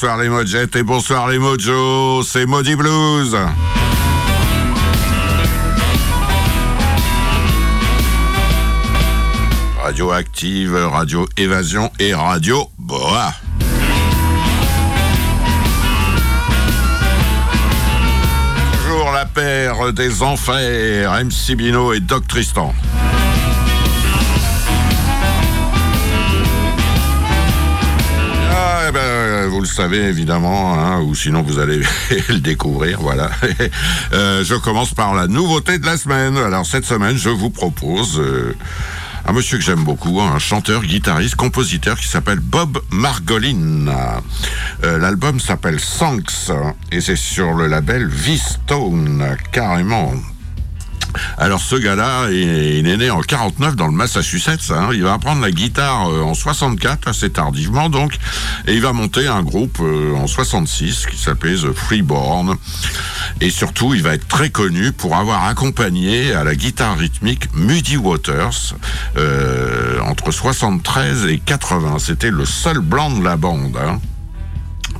bonsoir les Mojettes et bonsoir les Mojos, c'est Maudit Blues. Radio Active, Radio Évasion et Radio Boa. Toujours la paire des enfers, MC Bino et Doc Tristan. Eh ben, vous le savez évidemment, hein, ou sinon vous allez le découvrir, voilà. Euh, je commence par la nouveauté de la semaine. Alors cette semaine, je vous propose euh, un monsieur que j'aime beaucoup, un chanteur, guitariste, compositeur qui s'appelle Bob Margolin. Euh, L'album s'appelle Sanks et c'est sur le label V-Stone, carrément. Alors ce gars-là, il est né en 49 dans le Massachusetts. hein. Il va apprendre la guitare euh, en 64, assez tardivement donc, et il va monter un groupe euh, en 66 qui s'appelait The Freeborn. Et surtout, il va être très connu pour avoir accompagné à la guitare rythmique Muddy Waters euh, entre 73 et 80. C'était le seul blanc de la bande. hein.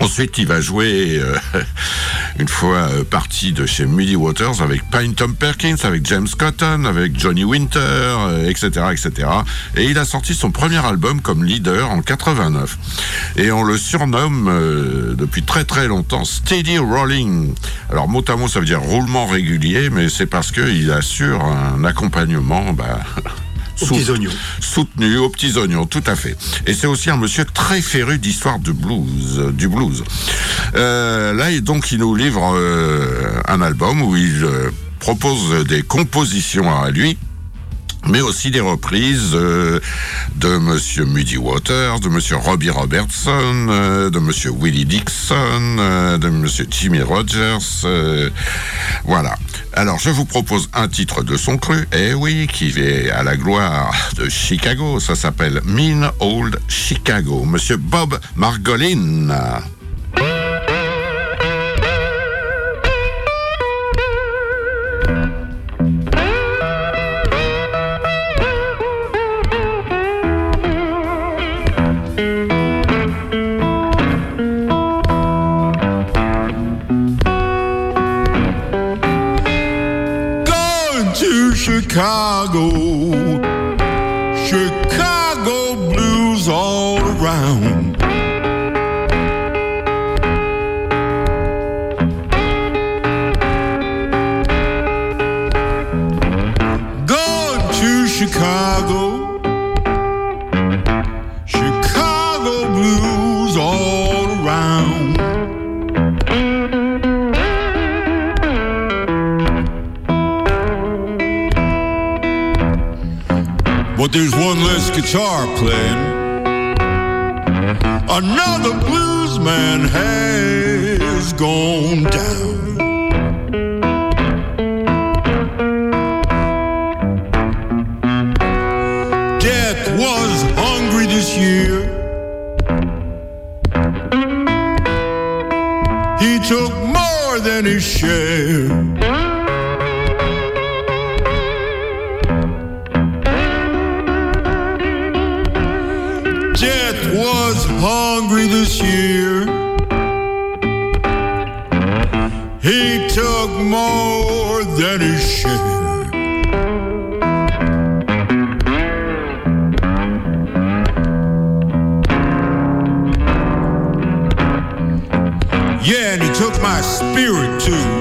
Ensuite, il va jouer euh, une fois euh, parti de chez Muddy Waters avec Pine Tom Perkins, avec James Cotton, avec Johnny Winter, euh, etc., etc. Et il a sorti son premier album comme leader en 89. Et on le surnomme depuis très très longtemps Steady Rolling. Alors mot à mot, ça veut dire roulement régulier, mais c'est parce qu'il assure un accompagnement. Bah, Aux petits oignons. Soutenu aux petits oignons, tout à fait. Et c'est aussi un monsieur très féru d'histoire de blues, euh, du blues. Euh, là, et donc, il nous livre euh, un album où il propose des compositions à lui mais aussi des reprises euh, de Monsieur Muddy Waters, de Monsieur Robbie Robertson, euh, de Monsieur Willie Dixon, euh, de Monsieur Jimmy Rogers. voilà. Alors, je vous propose un titre de son cru, eh oui, qui est à la gloire de Chicago. Ça s'appelle Mean Old Chicago. Monsieur Bob Margolin. Chicago, guitar playing. Another blues man has gone down. Death was hungry this year. He took more than his share. Took more than his share. Yeah, and he took my spirit too.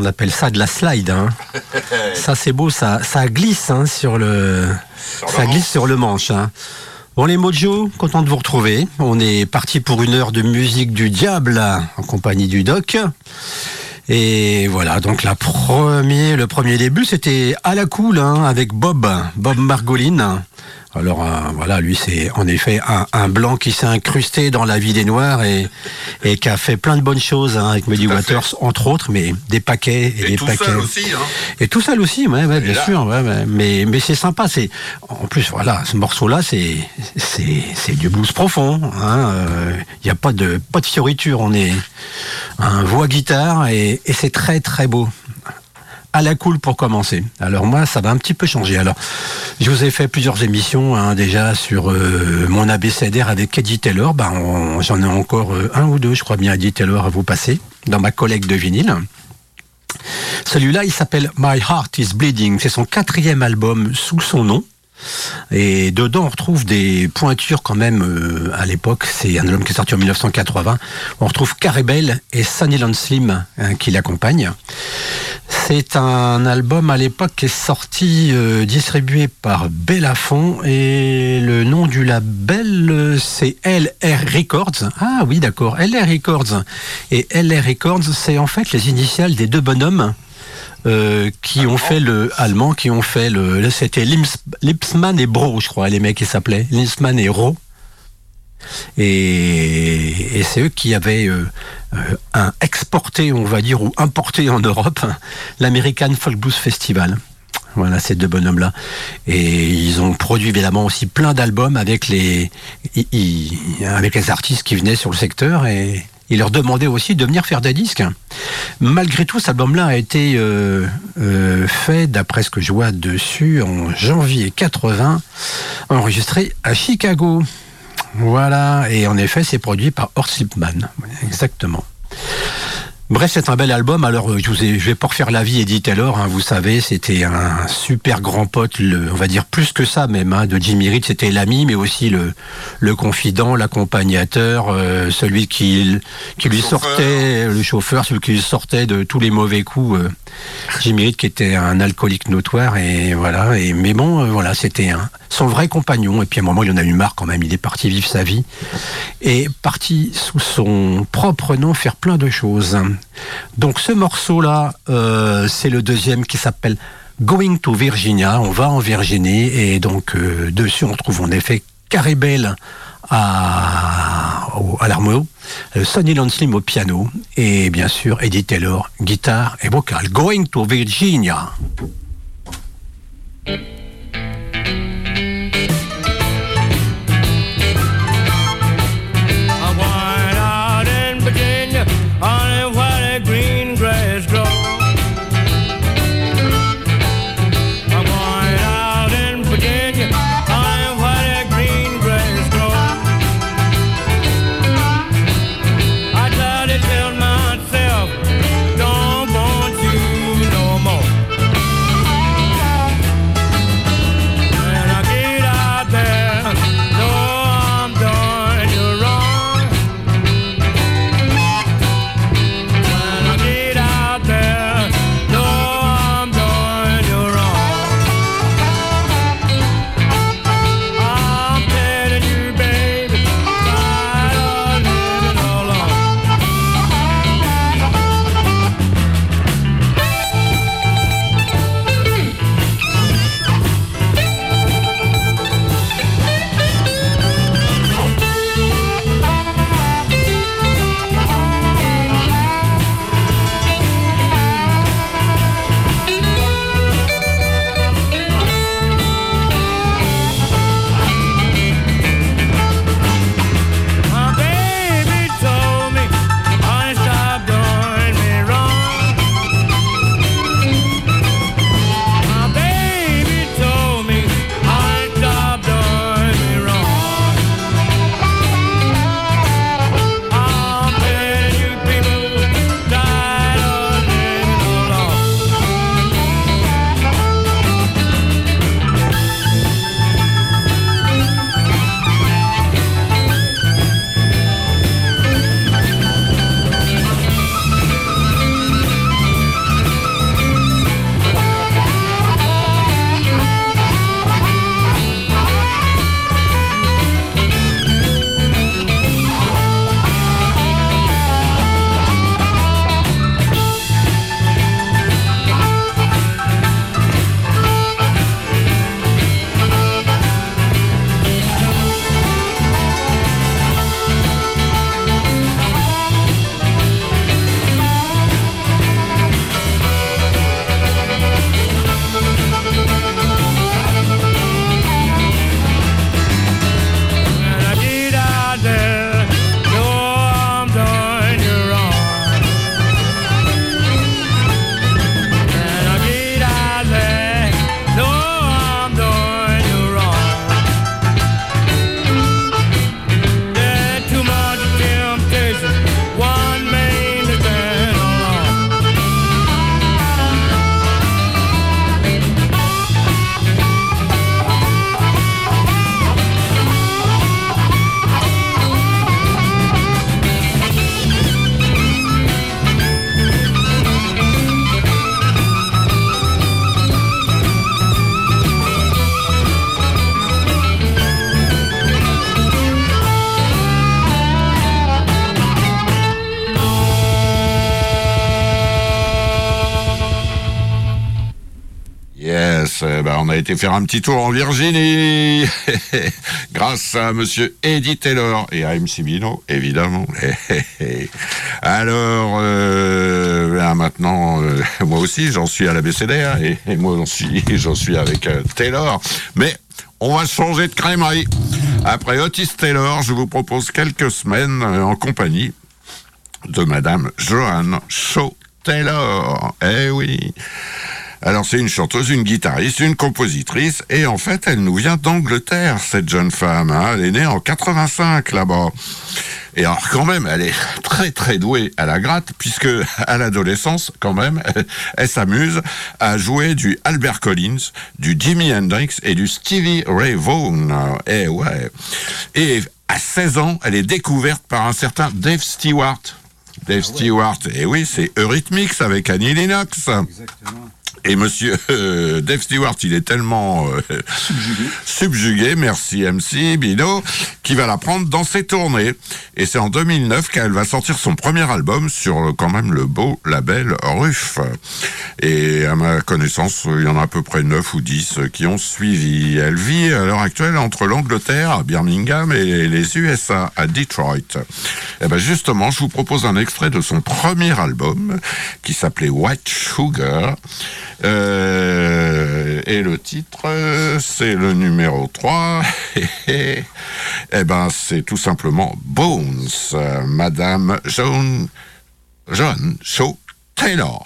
On appelle ça de la slide. Hein. ça, c'est beau, ça, ça glisse hein, sur le, ça glisse sur le manche. Hein. Bon, les Mojo, content de vous retrouver. On est parti pour une heure de musique du diable en compagnie du doc. Et voilà, donc la premier, le premier début, c'était à la cool hein, avec Bob, Bob Margoline. Alors euh, voilà, lui c'est en effet un, un blanc qui s'est incrusté dans la vie des Noirs et, et qui a fait plein de bonnes choses hein, avec Muddy Waters entre autres, mais des paquets et, Et des tout paquets. seul aussi, hein. Et tout seul aussi, ouais, ouais, bien là. sûr, ouais, ouais. mais mais c'est sympa. C'est en plus voilà, ce morceau-là, c'est c'est c'est du blues profond. Il hein, euh, y a pas de pas de fioriture. On est un voix guitare et, et c'est très très beau. À la cool pour commencer. Alors moi, ça va un petit peu changer. Alors, je vous ai fait plusieurs émissions hein, déjà sur euh, mon abécédaire avec Eddie Taylor. Ben, j'en ai encore euh, un ou deux, je crois bien, Eddie Taylor à vous passer dans ma collecte de vinyle. Celui-là, il s'appelle My Heart is Bleeding. C'est son quatrième album sous son nom. Et dedans, on retrouve des pointures quand même euh, à l'époque. C'est un album qui est sorti en 1980. On retrouve Caribel et Sunny Land Slim hein, qui l'accompagnent. C'est un album à l'époque qui est sorti, euh, distribué par Bellafont et le nom du label euh, c'est LR Records. Ah oui d'accord, LR Records. Et LR Records c'est en fait les initiales des deux bonhommes euh, qui ont fait le allemand, qui ont fait le. C'était Lipsman et Bro, je crois, les mecs qui s'appelaient Lipsman et Ro. Et, c'est eux qui avaient euh, euh, un exporté, on va dire, ou importé en Europe, l'American Folk Blues Festival. Voilà, ces deux bonhommes-là. Et ils ont produit évidemment aussi plein d'albums avec les, avec les artistes qui venaient sur le secteur et ils leur demandaient aussi de venir faire des disques. Malgré tout, cet album-là a été euh, fait, d'après ce que je vois dessus, en janvier 80, enregistré à Chicago. Voilà, et en effet, c'est produit par Horst. Exactement. Bref, c'est un bel album. Alors, euh, je, vous ai, je vais pas refaire la vie Eddie Taylor. hein, vous savez, c'était un super grand pote, le, on va dire plus que ça même, hein, de Jimmy Reed. C'était l'ami, mais aussi le, le confident, l'accompagnateur, euh, celui qui, qui lui chauffeur. sortait, le chauffeur, celui qui lui sortait de tous les mauvais coups. euh, Jimmy Reed, qui était un alcoolique notoire, et voilà. Et mais bon, euh, voilà, c'était un, son vrai compagnon. Et puis à un moment, il en a eu marre quand même. Il est parti vivre sa vie et parti sous son propre nom faire plein de choses. Donc ce morceau-là, euh, c'est le deuxième qui s'appelle Going to Virginia. On va en Virginie et donc euh, dessus on trouve en effet Caribel à, à euh, Sonny Lanslim au piano et bien sûr Eddie Taylor, guitare et vocal. Going to Virginia. Été faire un petit tour en Virginie, grâce à Monsieur Eddie Taylor et à MC Bino, évidemment. Alors, euh, maintenant, euh, moi aussi, j'en suis à la BCDR et, et moi, suis, j'en suis avec euh, Taylor. Mais on va changer de crèmerie. Après Otis Taylor, je vous propose quelques semaines en compagnie de Madame Joanne Shaw Taylor. Eh oui. Alors c'est une chanteuse, une guitariste, une compositrice, et en fait elle nous vient d'Angleterre, cette jeune femme. hein. Elle est née en 85 là-bas. Et alors quand même, elle est très très douée à la gratte, puisque à l'adolescence, quand même, elle s'amuse à jouer du Albert Collins, du Jimi Hendrix et du Stevie Ray Vaughan. Eh ouais. Et à 16 ans, elle est découverte par un certain Dave Stewart. Dave Stewart, et oui, c'est Eurythmics avec Annie Lennox. Et monsieur euh, Dave Stewart, il est tellement euh, subjugué. merci MC Bino, qui va la prendre dans ses tournées. Et c'est en 2009 qu'elle va sortir son premier album sur euh, quand même le beau label Ruff. Et à ma connaissance, il y en a à peu près 9 ou 10 qui ont suivi. Elle vit à l'heure actuelle entre l'Angleterre, à Birmingham, et les USA, à Detroit. Et ben justement, je vous propose un extrait de son premier album qui s'appelait White Sugar. Euh, et le titre, c'est le numéro 3. et ben, c'est tout simplement Bones, euh, Madame Joan, John Shaw Taylor.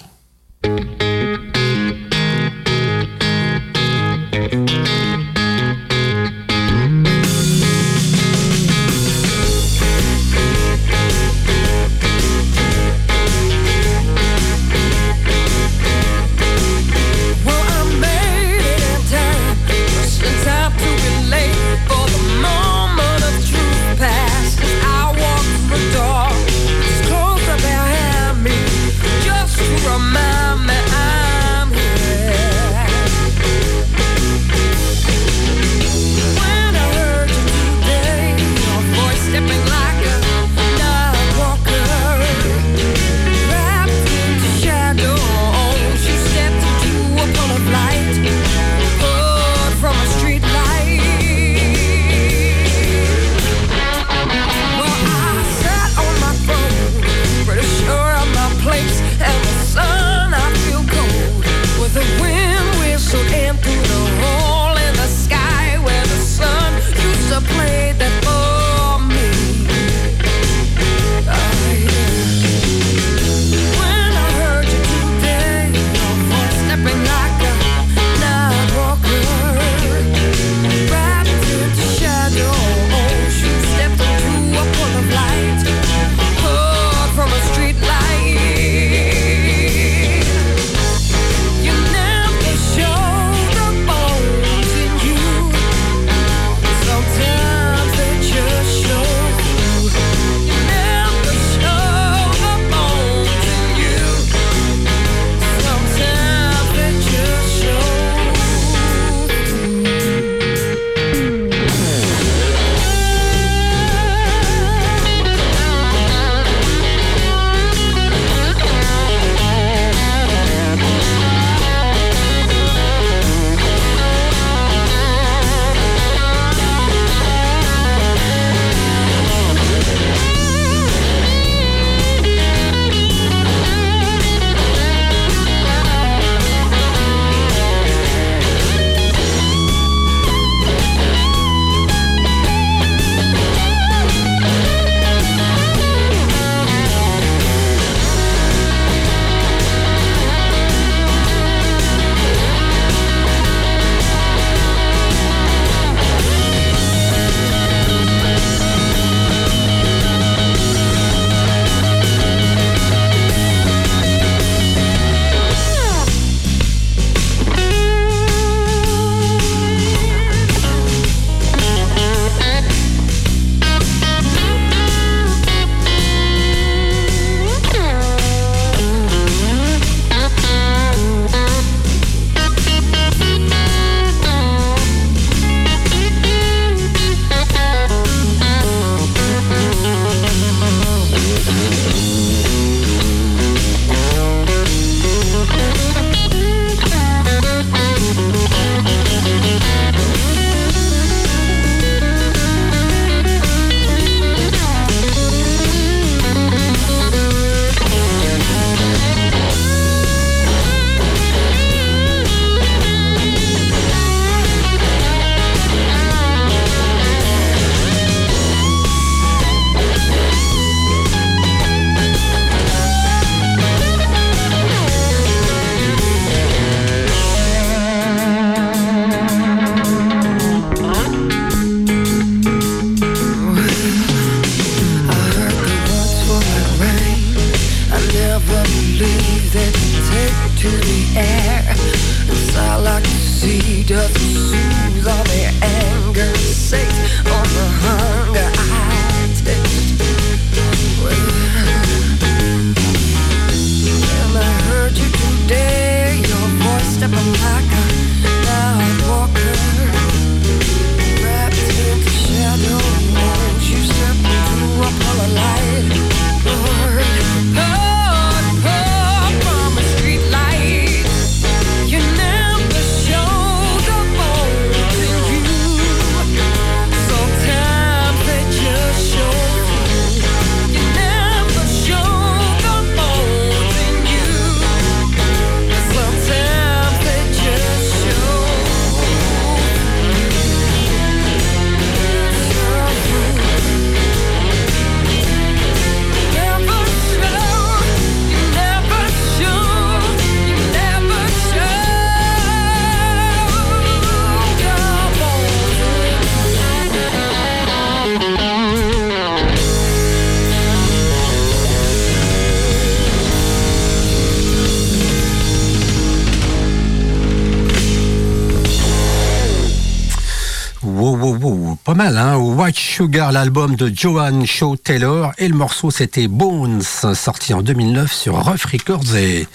L'album de Joan Shaw Taylor, et le morceau c'était Bones, sorti en 2009 sur Rough Records, et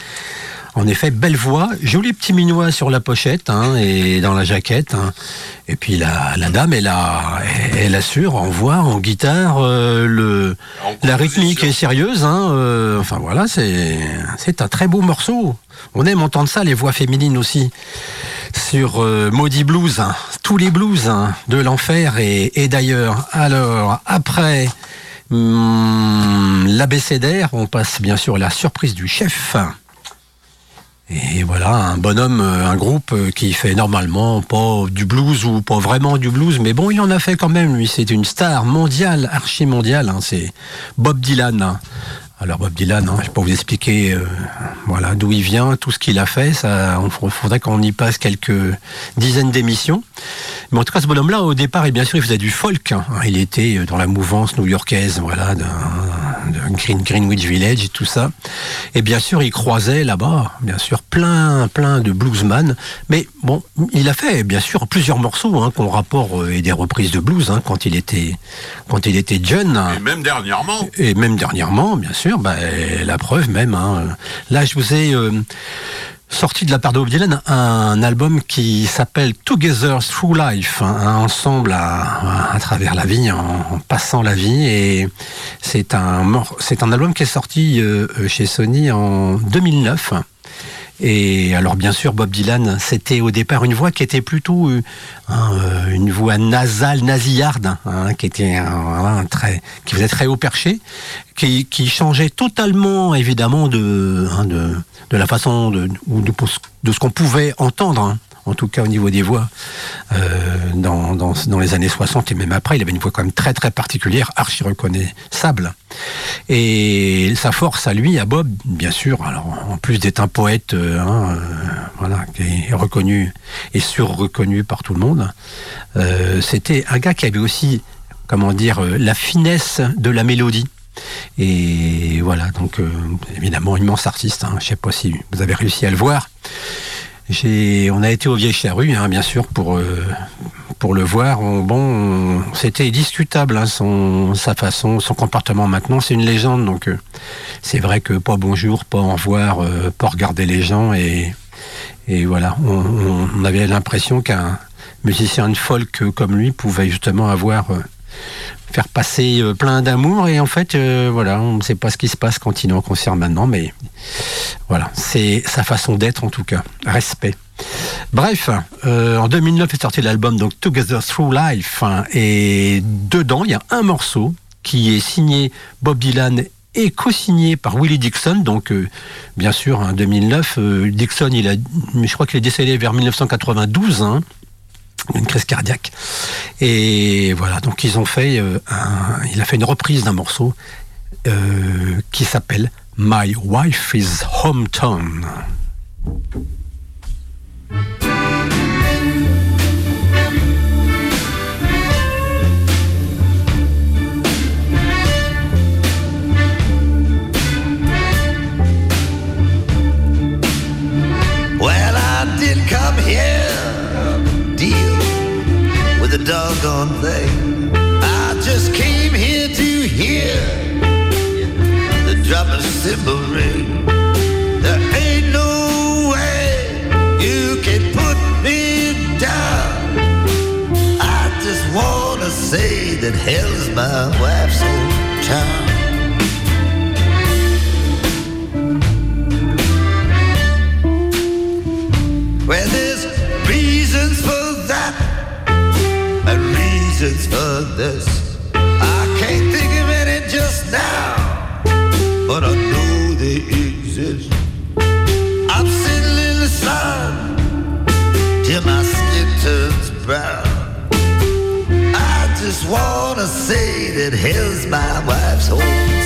en effet, belle voix, joli petit minois sur la pochette, hein, et dans la jaquette, hein. et puis la, la dame, elle, a, elle assure en voix, en guitare, euh, le, En la rythmique est sérieuse, hein, euh, enfin voilà, c'est c'est un très beau morceau. On aime entendre ça, les voix féminines aussi sur euh, Maudit Blues. Les blues hein, de l'enfer et, d'ailleurs. Alors, après hum, on passe bien sûr à la surprise du chef. Et voilà, un bonhomme, euh, un groupe euh, qui fait normalement pas du blues ou pas vraiment du blues, mais bon, il en a fait quand même, lui. C'est une star mondiale, archi mondiale. hein, c'est Bob Dylan. Alors Bob Dylan, hein, je pas vous expliquer, euh, voilà, d'où il vient, tout ce qu'il a fait. Ça, faudrait qu'on y passe quelques dizaines d'émissions. Mais en tout cas, ce bonhomme-là, au départ, et bien sûr, il faisait du folk. hein. Il était euh, dans la mouvance new-yorkaise, voilà, de Green, Greenwich Village et tout ça. Et bien sûr, il croisait là-bas, bien sûr, plein, plein de bluesman. Mais bon, il a fait, bien sûr, plusieurs morceaux hein, qu'on rapporte euh, et des reprises de blues hein, quand il était, quand il était jeune. Et même dernièrement, Et même dernièrement, bien sûr, bah, la preuve même. hein. Là, je vous ai euh, sorti de la part de Bob un album qui s'appelle Together Through Life, hein, ensemble à, travers la vie, en, passant la vie. Et c'est un, c'est un album qui est sorti euh, chez Sony en 2009. Et alors bien sûr, Bob Dylan, c'était au départ une voix qui était plutôt euh, hein, euh, une voix nasale, nasillarde, hein, qui était un, très, qui faisait très haut perché, qui, qui changeait totalement évidemment de, hein, de, de la façon de, de, de ce qu'on pouvait entendre. En tout cas au niveau des voix, euh, dans, les années 60 et même après, il avait une voix quand même très très particulière, archi reconnaissable. Et sa force à lui, à Bob, bien sûr, alors en plus d'être un poète, euh, hein, euh, voilà, qui est reconnu et sur-reconnu par tout le monde, c'était un gars qui avait aussi, comment dire, la finesse de la mélodie. Et voilà, donc évidemment, immense artiste. Hein, je sais pas si vous avez réussi à le voir. On a été au Vieille Charrue, hein, bien sûr, pour euh, le voir. On- bon, on- c'était discutable hein, son sa façon, son comportement. Maintenant, c'est une légende, donc euh, c'est vrai que pas bonjour, pas au revoir, euh, pas regarder les gens et voilà, on, on- avait l'impression qu'un musicien de folk comme lui pouvait justement avoir faire passer euh, plein d'amour et en fait euh, voilà on ne sait pas ce qui se passe quand il est en concert maintenant mais voilà c'est sa façon d'être en tout cas respect. Bref euh, en 2009 est sorti l'album donc Together Through Life hein, et dedans il y a un morceau qui est signé Bob Dylan et co-signé par Willie Dixon donc bien sûr en 2009 euh, Dixon il a je crois qu'il est décédé vers 1992 hein, une crise cardiaque. Et voilà, donc ils ont fait, euh, il a fait une reprise d'un morceau euh, qui s'appelle My Wife is Hometown. Doggone thing. I just came here to hear the drop of cymbal ring. There ain't no way you can put me down. I just wanna say that hell's my wife's hometown. For this. I can't think of any just now, but I know they exist. I'm sitting in the sun till my skin turns brown. I just wanna say that hell's my wife's hometown.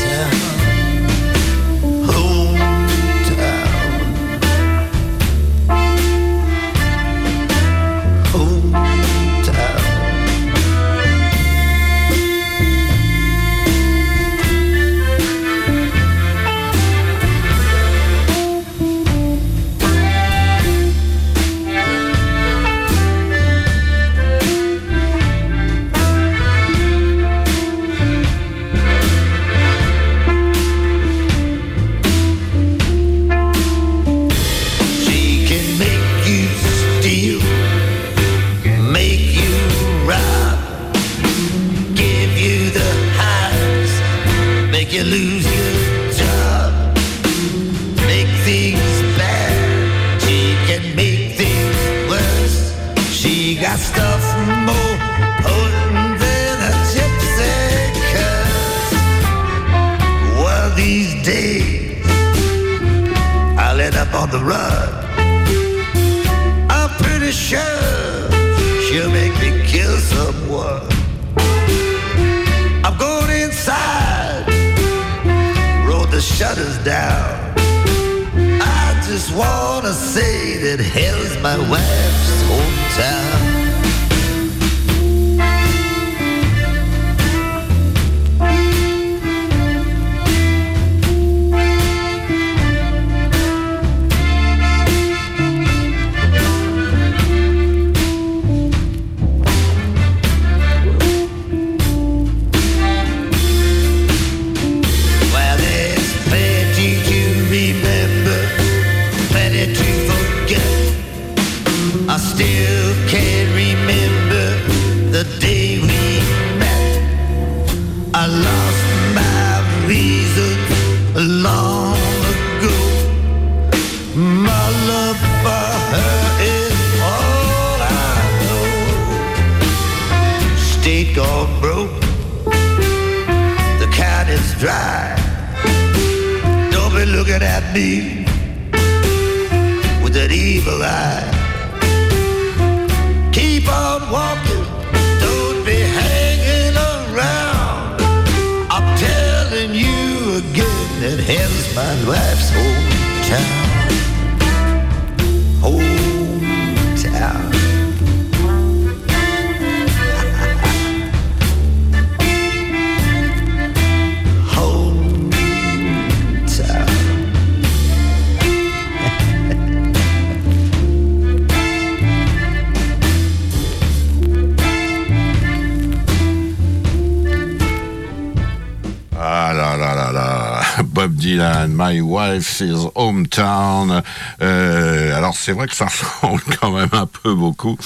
C'est vrai que ça ressemble quand même un peu beaucoup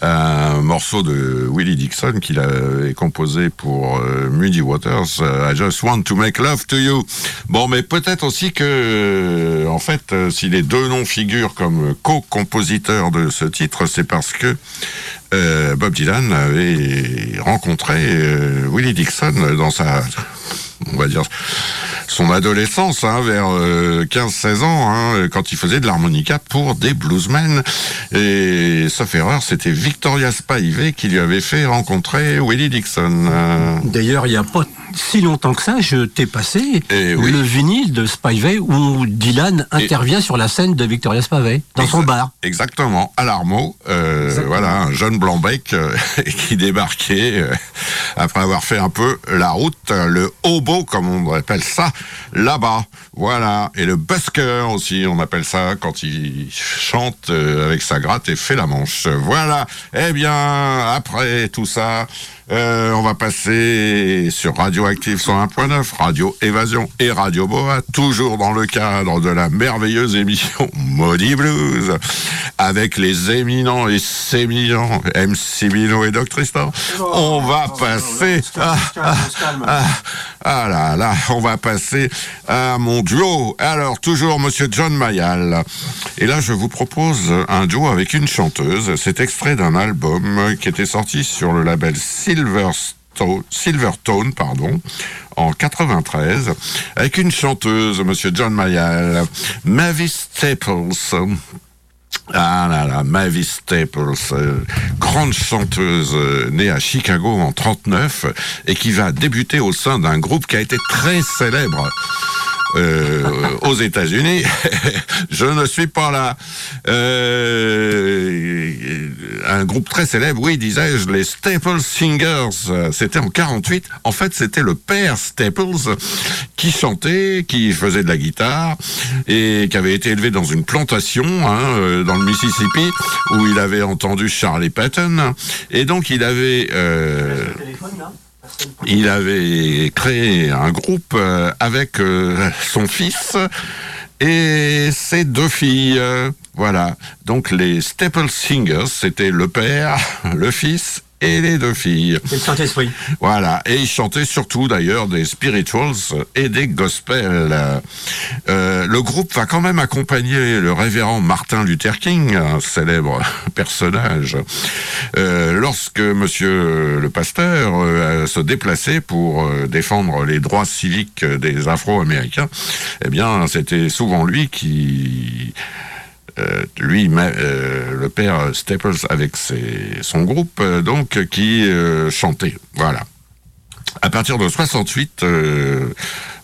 à un morceau de Willie Dixon qu'il avait composé pour euh, Muddy Waters. euh, I just want to make love to you. Bon, mais peut-être aussi que, euh, en fait, euh, si les deux noms figurent comme co-compositeurs de ce titre, c'est parce que euh, Bob Dylan avait rencontré euh, Willie Dixon dans sa, on va dire, son adolescence, hein, vers euh, 15-16 ans, hein, quand il faisait de l'harmonica pour des bluesmen. Et sauf erreur, c'était Victoria Spivey qui lui avait fait rencontrer Willie Dixon. Euh, D'ailleurs, il n'y a pas si longtemps que ça, je t'ai passé Eh oui. le vinyle de Spivey où Dylan intervient sur la scène de Victoria Spivey, dans son bar. Exactement, à l'Armo, euh, voilà, un jeune blanc-bec euh, qui débarquait euh, après avoir fait un peu la route, euh, le hobo comme on appelle ça, là-bas. Voilà. Et le busker aussi, on appelle ça quand il chante euh, avec sa gratte et fait la manche. Voilà. Eh bien, après tout ça, euh, on va passer sur Radioactive 101.9, Radio Évasion et Radio Boa, toujours dans le cadre de la merveilleuse émission Maudit Blues, avec les éminents et sémillants MC Mino et Doc Tristan. On va passer... Ah, ah, ah, ah là là, on va passer à mon duo. Alors, toujours Monsieur John Mayall. Et là, je vous propose un duo avec une chanteuse. C'est extrait d'un album qui était sorti sur le label Silverstone, pardon, en 93, avec une chanteuse, Monsieur John Mayall, Mavis Staples. Ah là là, Mavis Staples, euh, grande chanteuse euh, née à Chicago en 39 et qui va débuter au sein d'un groupe qui a été très célèbre. Euh, aux États-Unis, je ne suis pas là. Euh, un groupe très célèbre, oui, disais-je, les Staples Singers. C'était en 48. En fait, c'était le père Staples qui chantait, qui faisait de la guitare et qui avait été élevé dans une plantation hein, euh, dans le Mississippi où il avait entendu Charlie Patton et donc il avait euh, il avait créé un groupe euh, avec euh, son fils et ses deux filles. Voilà. Donc les Staple Singers, c'était le père, le fils et les deux filles. C'est le Saint-Esprit. Voilà, et il chantait surtout d'ailleurs des spirituals et des gospels. Euh, le groupe va quand même accompagner le révérend Martin Luther King, un célèbre personnage, euh, lorsque Monsieur le pasteur euh, se déplaçait pour défendre les droits civiques des Afro-Américains. Eh bien, c'était souvent lui qui euh, lui, euh, le père Staples avec son groupe, euh, donc, qui chantait. Voilà. À partir de 68, euh,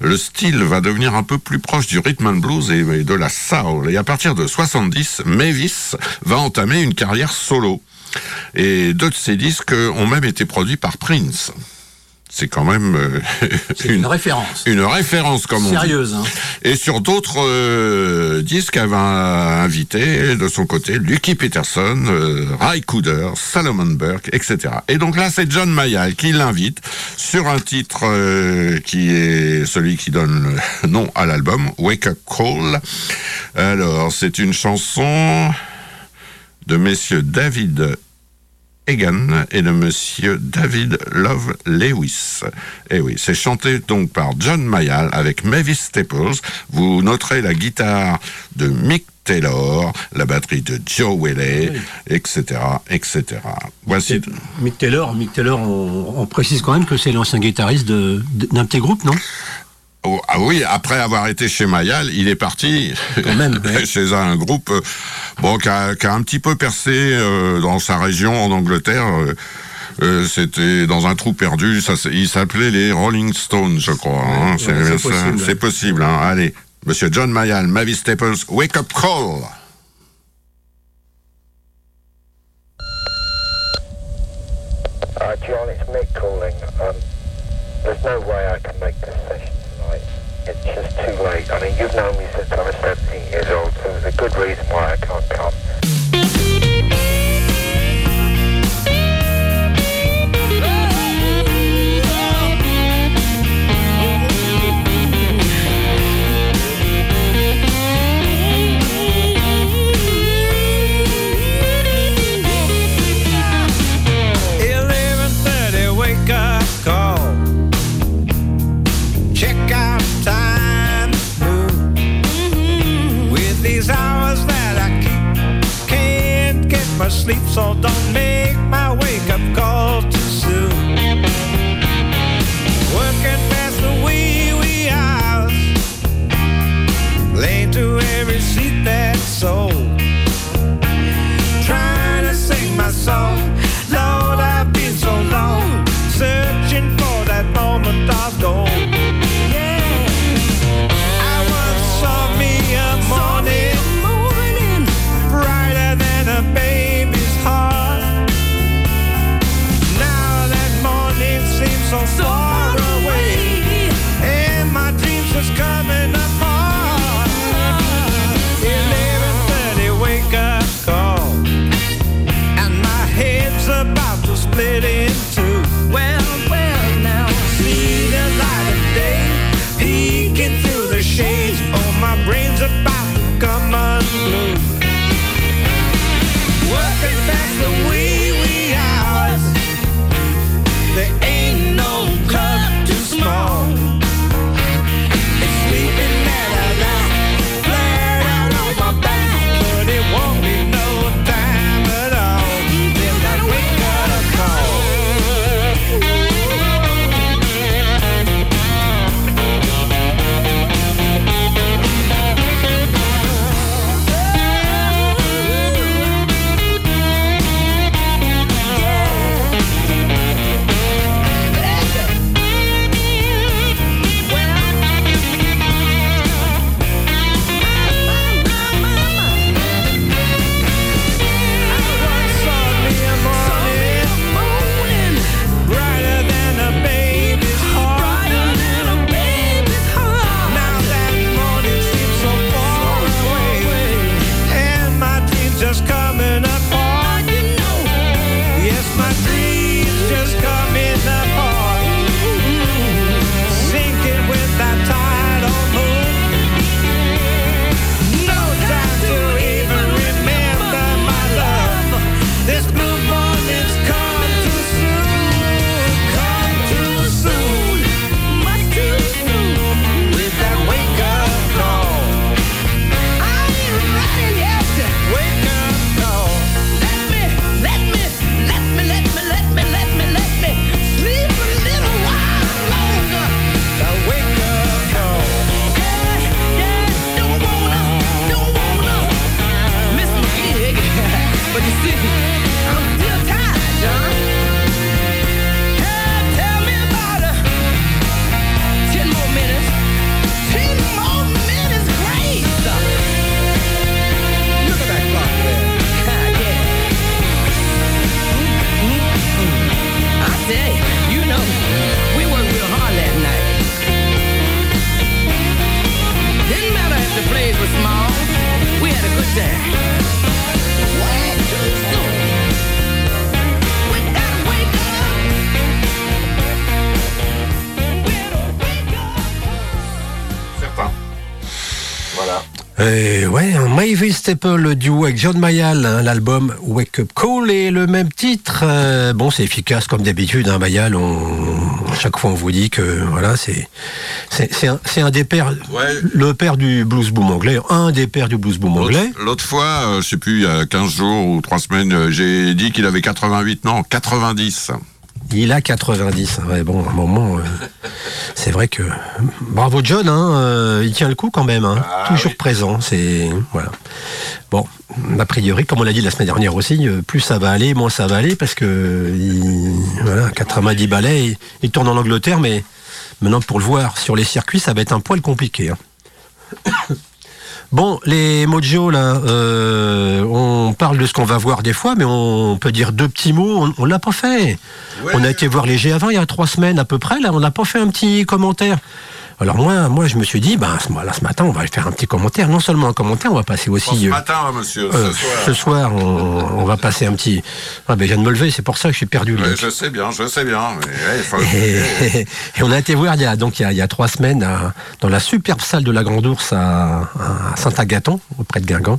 le style va devenir un peu plus proche du rhythm and blues et, et de la soul. Et à partir de 70, Mavis va entamer une carrière solo. Et deux de ses disques ont même été produits par Prince. C'est quand même euh, une référence. une référence, comme on dit. Sérieuse, hein. Et sur d'autres euh, disques, elle va inviter de son côté Lucky Peterson, euh, Ray Cooder, Salomon Burke, etc. Et donc là, c'est John Mayall qui l'invite sur un titre qui est celui qui donne le nom à l'album, Wake Up Call. Alors, c'est une chanson de messieurs David Egan et de monsieur David Love Lewis. Et oui, c'est chanté donc par John Mayall avec Mavis Staples. Vous noterez la guitare de Mick Taylor, la batterie de Joe Whaley, etc., etc. Voici. Mick Taylor, Mick Taylor on, on précise quand même que c'est l'ancien guitariste de- de- d'un petit groupe, non? Oh, ah oui, après avoir été chez Mayall, il est parti Quand même, ouais. chez un groupe euh, bon, qui, a, qui a un petit peu percé euh, dans sa région en Angleterre. euh, euh, C'était dans un trou perdu. Ça, il s'appelait les Rolling Stones, je crois. hein. ouais, c'est c'est ça, possible. c'est possible. hein. Allez, Monsieur John Mayall, Mavis Staples, Wake Up Call. Uh, John, it's Mick calling. Um, there's no way I can make this session late. I mean, you've known me since I was 17 years old, so there's a good reason why I can't come. So don't Mavis Staple, le duo avec John Mayall, hein, l'album Wake Up Call et le même titre. euh, bon, c'est efficace comme d'habitude, hein, Mayall. On, chaque fois, on vous dit que voilà, c'est c'est un, des pères, Ouais. le père du blues boom anglais, un des pères du blues boom anglais. L'autre fois, euh, je sais plus, il y a 15 jours ou 3 semaines, euh, j'ai dit qu'il avait 88, non, 90. Il a 90. Ouais, bon, à un moment, euh, c'est vrai que bravo John, hein, euh, il tient le coup quand même, hein, Ah toujours oui. présent. C'est voilà. Bon, a priori, comme on l'a dit la semaine dernière aussi, euh, plus ça va aller, moins ça va aller, parce que il, voilà, 90 balais, il, il tourne en Angleterre, mais maintenant pour le voir sur les circuits, ça va être un poil compliqué. hein. Bon, les Mojo, là, euh, on parle de ce qu'on va voir des fois, mais on peut dire deux petits mots, on, on l'a pas fait. Ouais. On a été voir les GA20 il y a trois semaines à peu près, là, on n'a pas fait un petit commentaire. Alors moi, moi, je me suis dit, ben, ce, là, ce matin, on va faire un petit commentaire. Non seulement un commentaire, on va passer Bon, aussi... ce euh, matin, monsieur, euh, ce soir. ce soir, on, on va passer un petit... Ah ben, je viens de me lever, c'est pour ça que je suis perdu. Ouais, je sais bien, je sais bien. Mais, ouais, il faut- Et, et on a été voir il y a, donc, il y a, il y a trois semaines à- dans la superbe salle de la Grande Ourse à, à Saint-Agathon, auprès de Guingamp.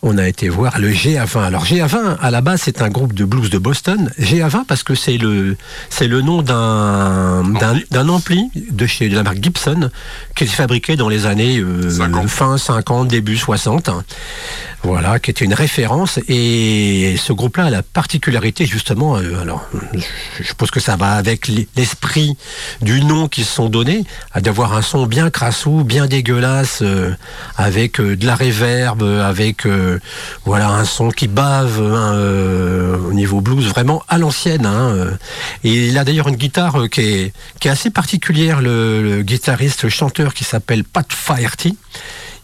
On a été voir le GA20. Alors GA20, à la base, c'est un groupe de blues de Boston. GA20 parce que c'est le, c'est le nom d'un, d'un ampli de chez de la marque Gibson qui est fabriqué dans les années euh, 50. fin 50, début 60. Voilà, qui était une référence. Et ce groupe-là a la particularité, justement, euh, alors, je suppose que ça va avec l'esprit du nom qu'ils se sont donnés, à d'avoir un son bien crassou, bien dégueulasse, euh, avec de la réverb, euh, avec voilà un son qui bave hein, au niveau blues, vraiment à l'ancienne. hein. Et il a d'ailleurs une guitare qui est, qui est assez particulière, le, le chanteur qui s'appelle Pat Faherty.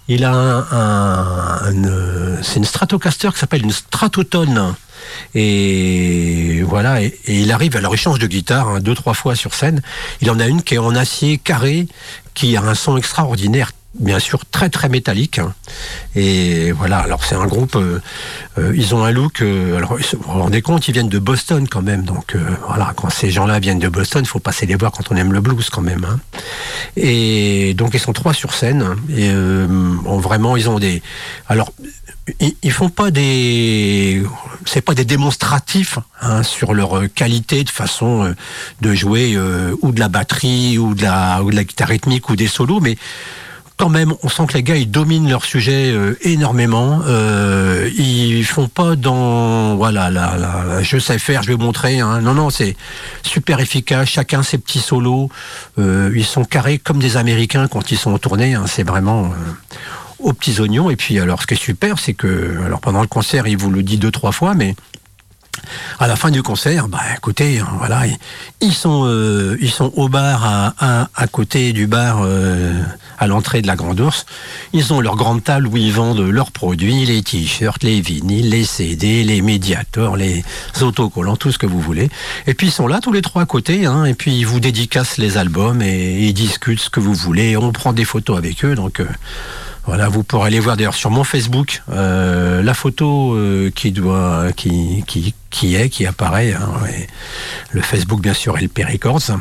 Il a un, c'est une Stratocaster qui s'appelle une Stratotone. Et voilà, et, et il arrive, alors il change de guitare hein, deux, trois fois sur scène. Il en a une qui est en acier carré, qui a un son extraordinaire, bien sûr très très métallique. hein. Et voilà, alors c'est un groupe, euh, euh, ils ont un look, euh, alors vous vous rendez compte, ils viennent de Boston quand même, donc voilà, quand ces gens-là viennent de Boston, il faut passer les voir quand on aime le blues quand même. hein. Et donc ils sont trois sur scène, et vraiment ils ont des... Alors ils, font pas des, c'est pas des démonstratifs hein, sur leur qualité de façon de jouer ou de la batterie ou de la ou de la guitare rythmique ou des solos, mais même, on sent que les gars ils dominent leur sujet euh, énormément. Euh, ils font pas dans voilà, la, la- la- je sais faire, je vais montrer. hein. Non, non, c'est super efficace. Chacun ses petits solos. Euh, ils sont carrés comme des Américains quand ils sont en tournée. hein. C'est vraiment aux petits oignons. Et puis alors, ce qui est super, c'est que alors pendant le concert, il vous le dit deux trois fois, mais à la fin du concert, bah écoutez, hein, voilà, ils, sont euh, ils sont au bar à, à, côté du bar euh, à l'entrée de la Grande Ourse. Ils ont leur grande table où ils vendent leurs produits, les t-shirts, les vinyles, les CD, les médiators, les autocollants, tout ce que vous voulez. Et puis ils sont là tous les trois à côté, hein, et puis ils vous dédicacent les albums et ils discutent ce que vous voulez. On prend des photos avec eux, donc. euh, voilà, vous pourrez aller voir d'ailleurs sur mon Facebook euh, la photo euh, qui doit, qui, qui, qui est, qui apparaît. hein. Le Facebook bien sûr LP Records.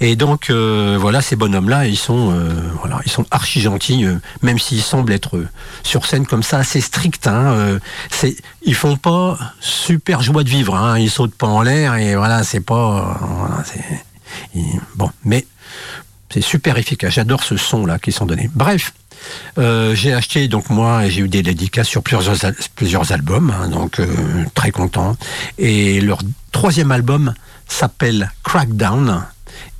Et donc euh, voilà, ces bonhommes-là, ils sont, euh, voilà, ils sont archi gentils, euh, même s'ils semblent être euh, sur scène comme ça assez stricts. Hein, c'est, ils font pas super joie de vivre. Hein, ils sautent pas en l'air et voilà, c'est pas, voilà, c'est, bon, mais c'est super efficace. J'adore ce son là qui sont donnés. Bref. Euh, j'ai acheté donc moi j'ai eu des dédicaces sur plusieurs plusieurs albums hein, donc euh, très content et leur troisième album s'appelle Crackdown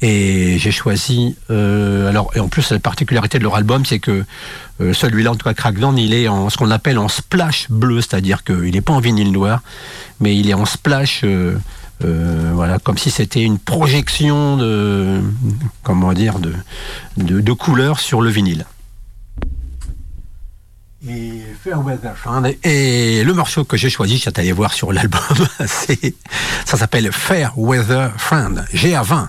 et j'ai choisi euh, alors et en plus la particularité de leur album c'est que celui-là en tout cas Crackdown il est en ce qu'on appelle en splash bleu c'est-à-dire qu'il n'est pas en vinyle noir mais il est en splash voilà, comme si c'était une projection de, comment dire, de, de, de couleurs sur le vinyle. Et, Fairweather Friend. Et le morceau que j'ai choisi, suis allé voir sur l'album, c'est, ça s'appelle Fairweather Friend, GA20.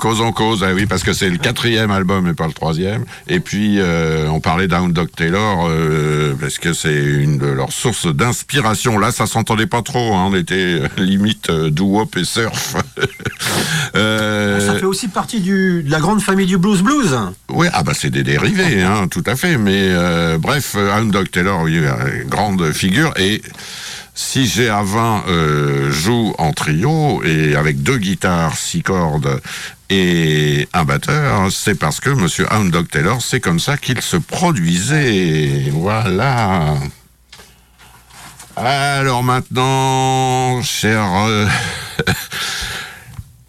Cause, on cause, ah oui, parce que c'est le quatrième album et pas le troisième. Et puis, euh, on parlait d'Hound Dog Taylor, euh, parce que c'est une de leurs sources d'inspiration. Là, ça s'entendait pas trop, hein, on était euh, limite doo-wop et surf. Ça fait aussi partie du, de la grande famille du blues blues. Oui, ah bah c'est des dérivés, hein, tout à fait. Mais bref, Hound Dog Taylor, oui, grande figure. Et si GA20 euh, joue en trio et avec deux guitares, six cordes et un batteur, c'est parce que Monsieur Hound Dog Taylor, c'est comme ça qu'il se produisait. Voilà. Alors maintenant, cher euh,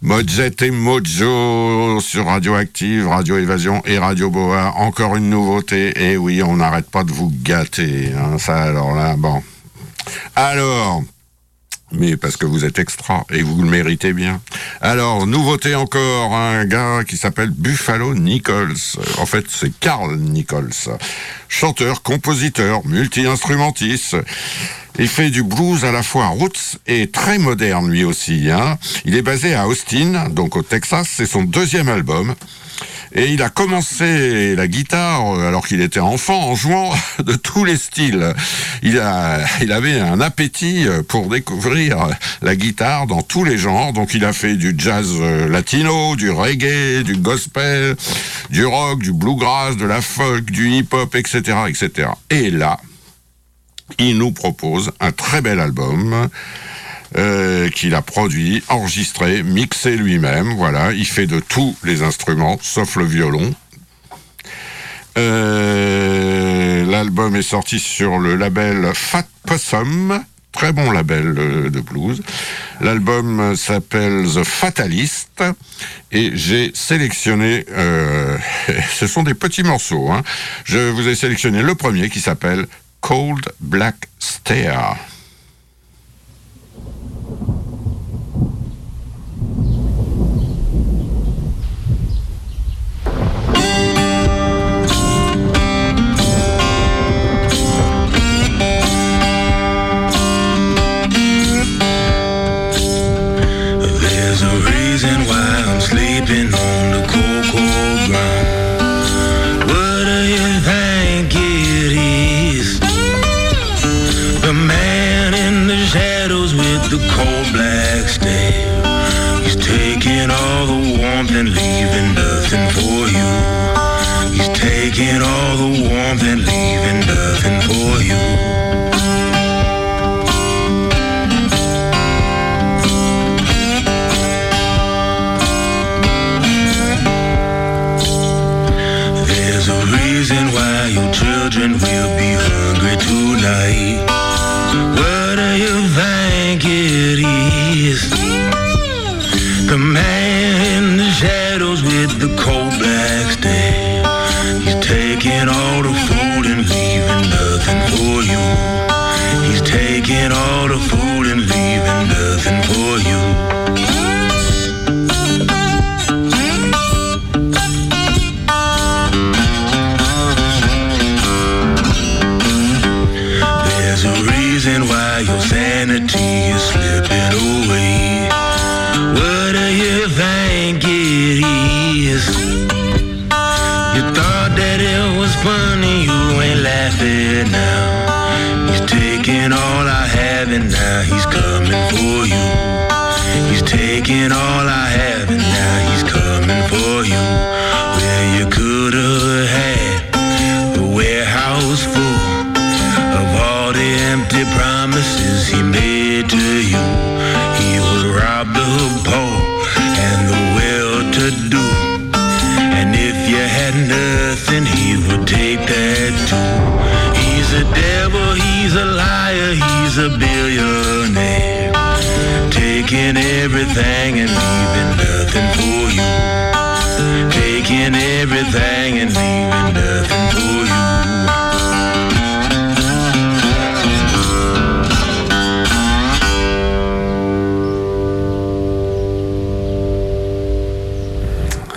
et Mojo sur Radioactive, Radio Évasion et Radio Boa. Encore une nouveauté. Et oui, on n'arrête pas de vous gâter. hein, ça, alors là, bon. Alors, mais parce que vous êtes extra et vous le méritez bien. Alors, nouveauté encore, un gars qui s'appelle Buffalo Nichols. En fait, c'est Carl Nichols. Chanteur, compositeur, multi-instrumentiste. Il fait du blues à la fois roots et très moderne lui aussi. Hein. Il est basé à Austin, donc au Texas. C'est son deuxième album. Et il a commencé la guitare euh, alors qu'il était enfant en jouant de tous les styles. Il, a, il avait un appétit euh, pour découvrir la guitare dans tous les genres. Donc il a fait du jazz euh, latino, du reggae, du gospel, du rock, du bluegrass, de la folk, du hip-hop, etc., etc. Et là, il nous propose un très bel album euh, qu'il a produit, enregistré, mixé lui-même. Voilà, il fait de tous les instruments, sauf le violon. Euh, L'album est sorti sur le label Fat Possum. Très bon label de blues. L'album s'appelle The Fatalist et j'ai sélectionné, euh, ce sont des petits morceaux. hein. Je vous ai sélectionné le premier qui s'appelle Cold Black Stare.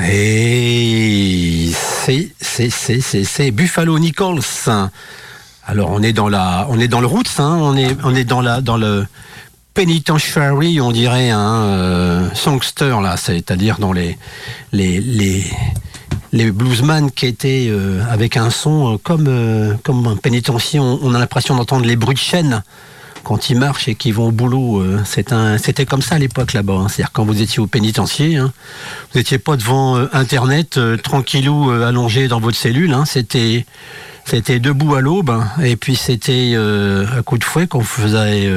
Et c'est c'est c'est c'est c'est Buffalo Nichols. Alors on est dans la on est dans le roots, hein, on est on est dans la dans le penitentiary, on dirait un euh, songster là, c'est-à-dire dans les les les les bluesman qui étaient euh, avec un son euh, comme euh, comme un pénitencier, on, on a l'impression d'entendre les bruits de chaîne quand ils marchent et qu'ils vont au boulot. euh, c'était comme ça à l'époque là-bas. hein. C'est-à-dire quand vous étiez au pénitencier, hein, vous n'étiez pas devant euh, Internet, euh, tranquillou, allongé dans votre cellule. hein. C'était, c'était debout à l'aube. Et puis c'était à coup de fouet qu'on faisait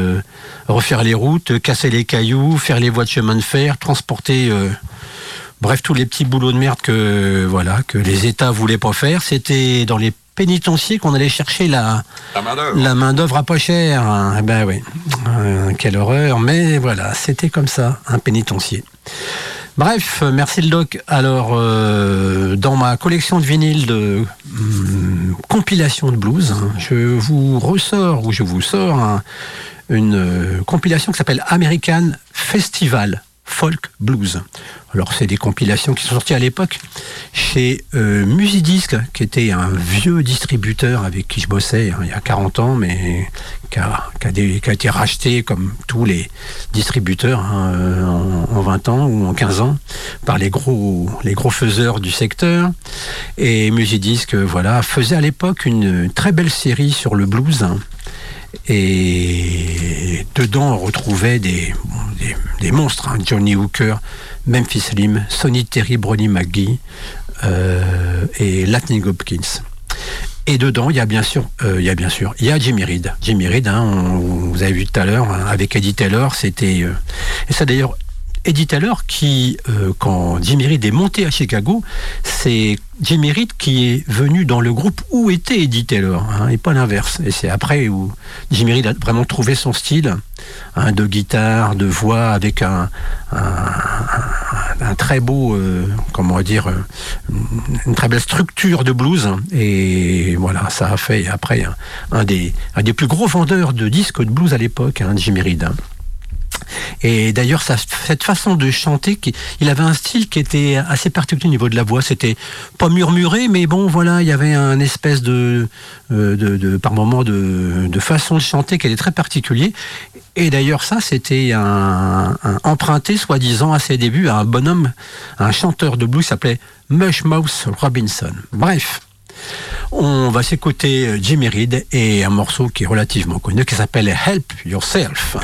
refaire les routes, casser les cailloux, faire les voies de chemin de fer, transporter. Bref, tous les petits boulots de merde que voilà que les États voulaient pas faire, c'était dans les pénitenciers qu'on allait chercher la, La main-d'œuvre. la main d'œuvre à pas cher. hein. Eh Ben oui, Euh, quelle horreur. Mais voilà, c'était comme ça, un pénitencier. Bref, merci le doc. Alors, euh, dans ma collection de vinyles de hum, compilation de blues, hein, je vous ressors ou je vous sors un- une euh, compilation qui s'appelle American Festival Folk Blues. Alors, c'est des compilations qui sont sorties à l'époque chez euh, Musidisc, qui était un vieux distributeur avec qui je bossais hein, il y a 40 ans, mais qui a, été racheté comme tous les distributeurs hein, euh, en, en 20 ans ou en 15 ans par les gros, les gros faiseurs du secteur. Et Musidisc, voilà, faisait à l'époque une très belle série sur le blues. hein. Et dedans, on retrouvait des, monstres. hein. Johnny Hooker, Memphis Slim, Sonny Terry, Bronnie McGee euh, et Lightning Hopkins. Et dedans, il y a bien sûr, euh, il y a bien sûr, il Jimmy Reed. Jimmy Reed, hein, vous avez vu tout à l'heure hein, avec Eddie Taylor, c'était euh, et ça d'ailleurs. Eddie Taylor, qui, quand Jimmy Reed est monté à Chicago, c'est Jimmy qui est venu dans le groupe où était Eddie Taylor, hein, et pas l'inverse. Et c'est après où Jimmy a vraiment trouvé son style hein, de guitare, de voix, avec un, un, un- très beau, euh, comment dire, euh, une très belle structure de blues. Et voilà, ça a fait après un, un des, plus gros vendeurs de disques de blues à l'époque, hein, Jimmy Reed. Et d'ailleurs, cette façon de chanter, il avait un style qui était assez particulier au niveau de la voix. C'était pas murmuré, mais bon, voilà, il y avait un espèce de, euh, de, par moment, de, façon de chanter qui était très particulier. Et d'ailleurs, ça, c'était un, un emprunté, soi-disant, à ses débuts, à un bonhomme, un chanteur de blues qui s'appelait Mushmouth Robinson. Bref. On va s'écouter Jimmy Reed et un morceau qui est relativement connu qui s'appelle Help Yourself.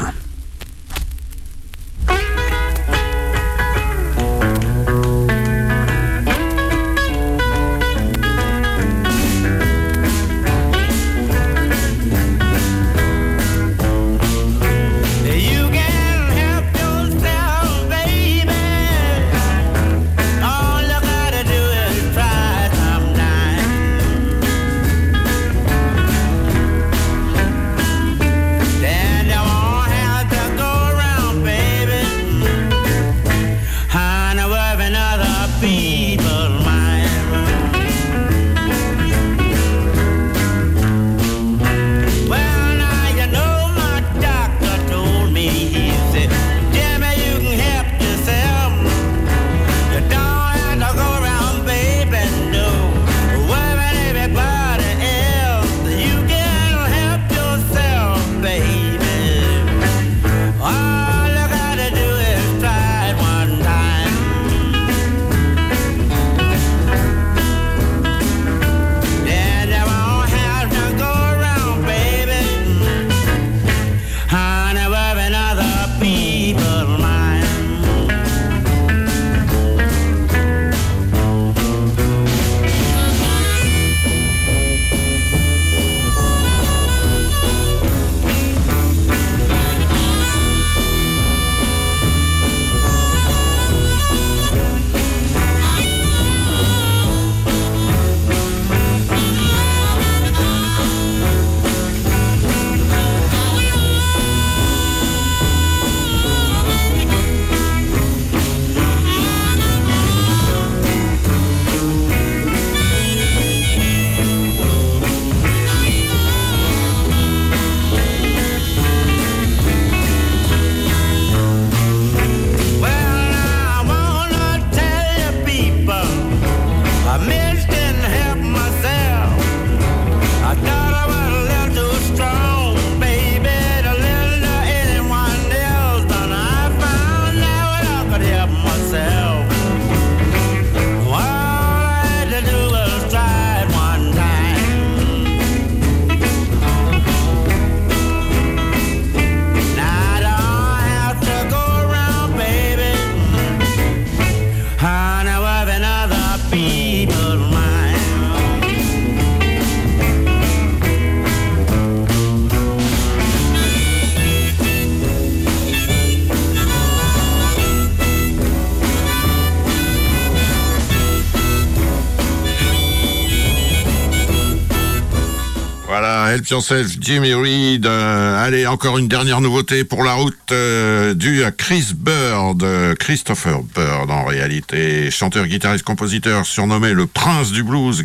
Jimmy Reed. Euh, allez, encore une dernière nouveauté pour la route euh, due à Chris Bird, euh, Christopher Bird en réalité, chanteur, guitariste, compositeur, surnommé le prince du blues,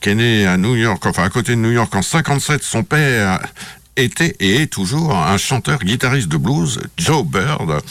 qui est né à New York, enfin à côté de New York en 57. Son père était et est toujours un chanteur guitariste de blues, Joe Bird,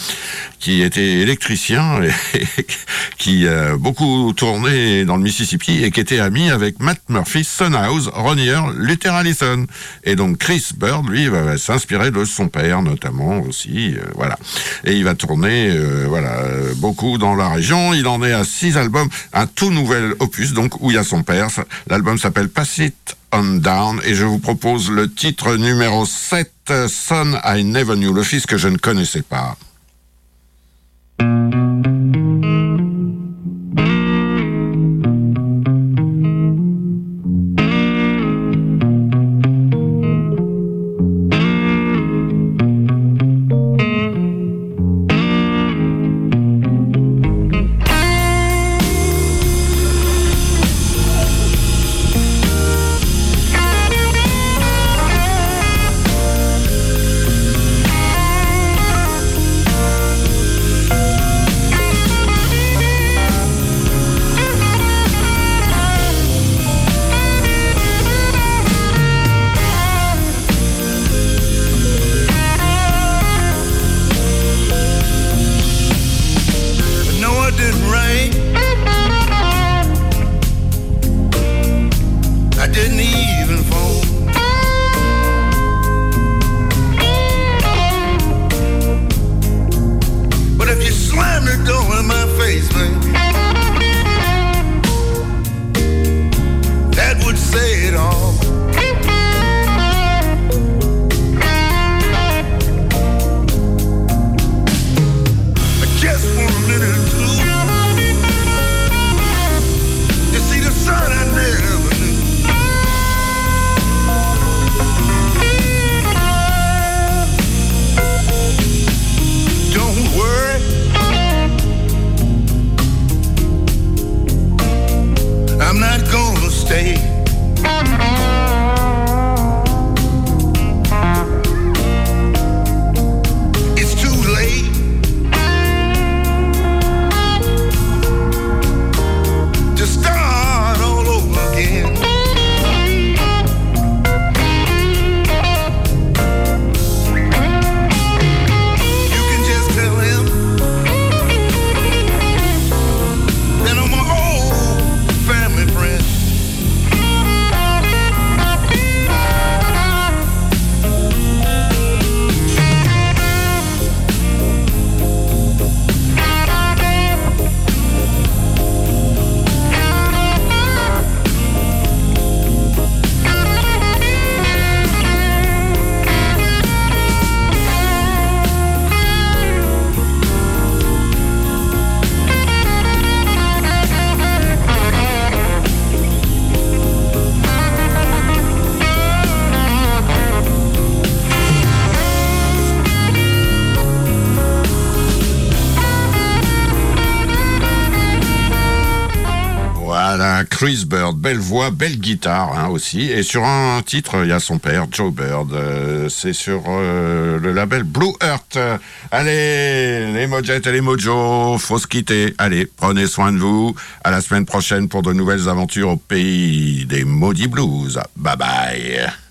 qui était électricien et qui a beaucoup tourné dans le Mississippi et qui était ami avec Matt Murphy, Son House, Ronnie Earl, Luther Allison. Et donc Chris Bird, lui, va s'inspirer de son père notamment aussi, euh, voilà. Et il va tourner, euh, voilà, beaucoup dans la région. Il en est à six albums, un tout nouvel opus, donc où il y a son père. L'album s'appelle Pass It on Down et je vous propose le titre numéro 7, Son I Never Knew, le fils que je ne connaissais pas. Chris Bird, belle voix, belle guitare hein, aussi. Et sur un titre, il y a son père, Joe Bird. Euh, c'est sur euh, le label Blue Earth. Allez, les Mojettes et les Mojo, faut se quitter. Allez, prenez soin de vous. À la semaine prochaine pour de nouvelles aventures au pays des maudits blues. Bye bye.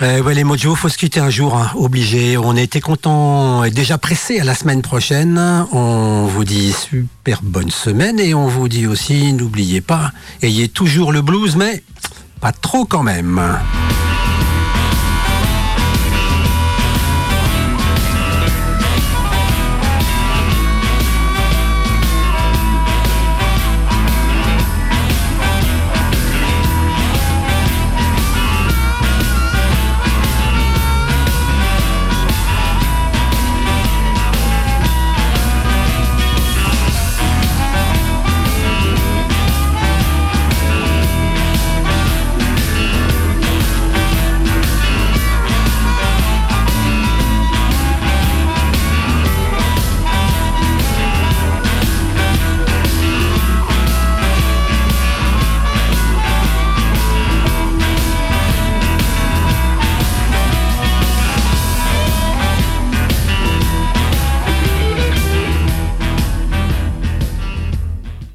Ouais, les Mojo, faut se quitter un jour, hein, obligé. On était content et déjà pressé à la semaine prochaine. On vous dit super bonne semaine et on vous dit aussi, n'oubliez pas, ayez toujours le blues, mais pas trop quand même.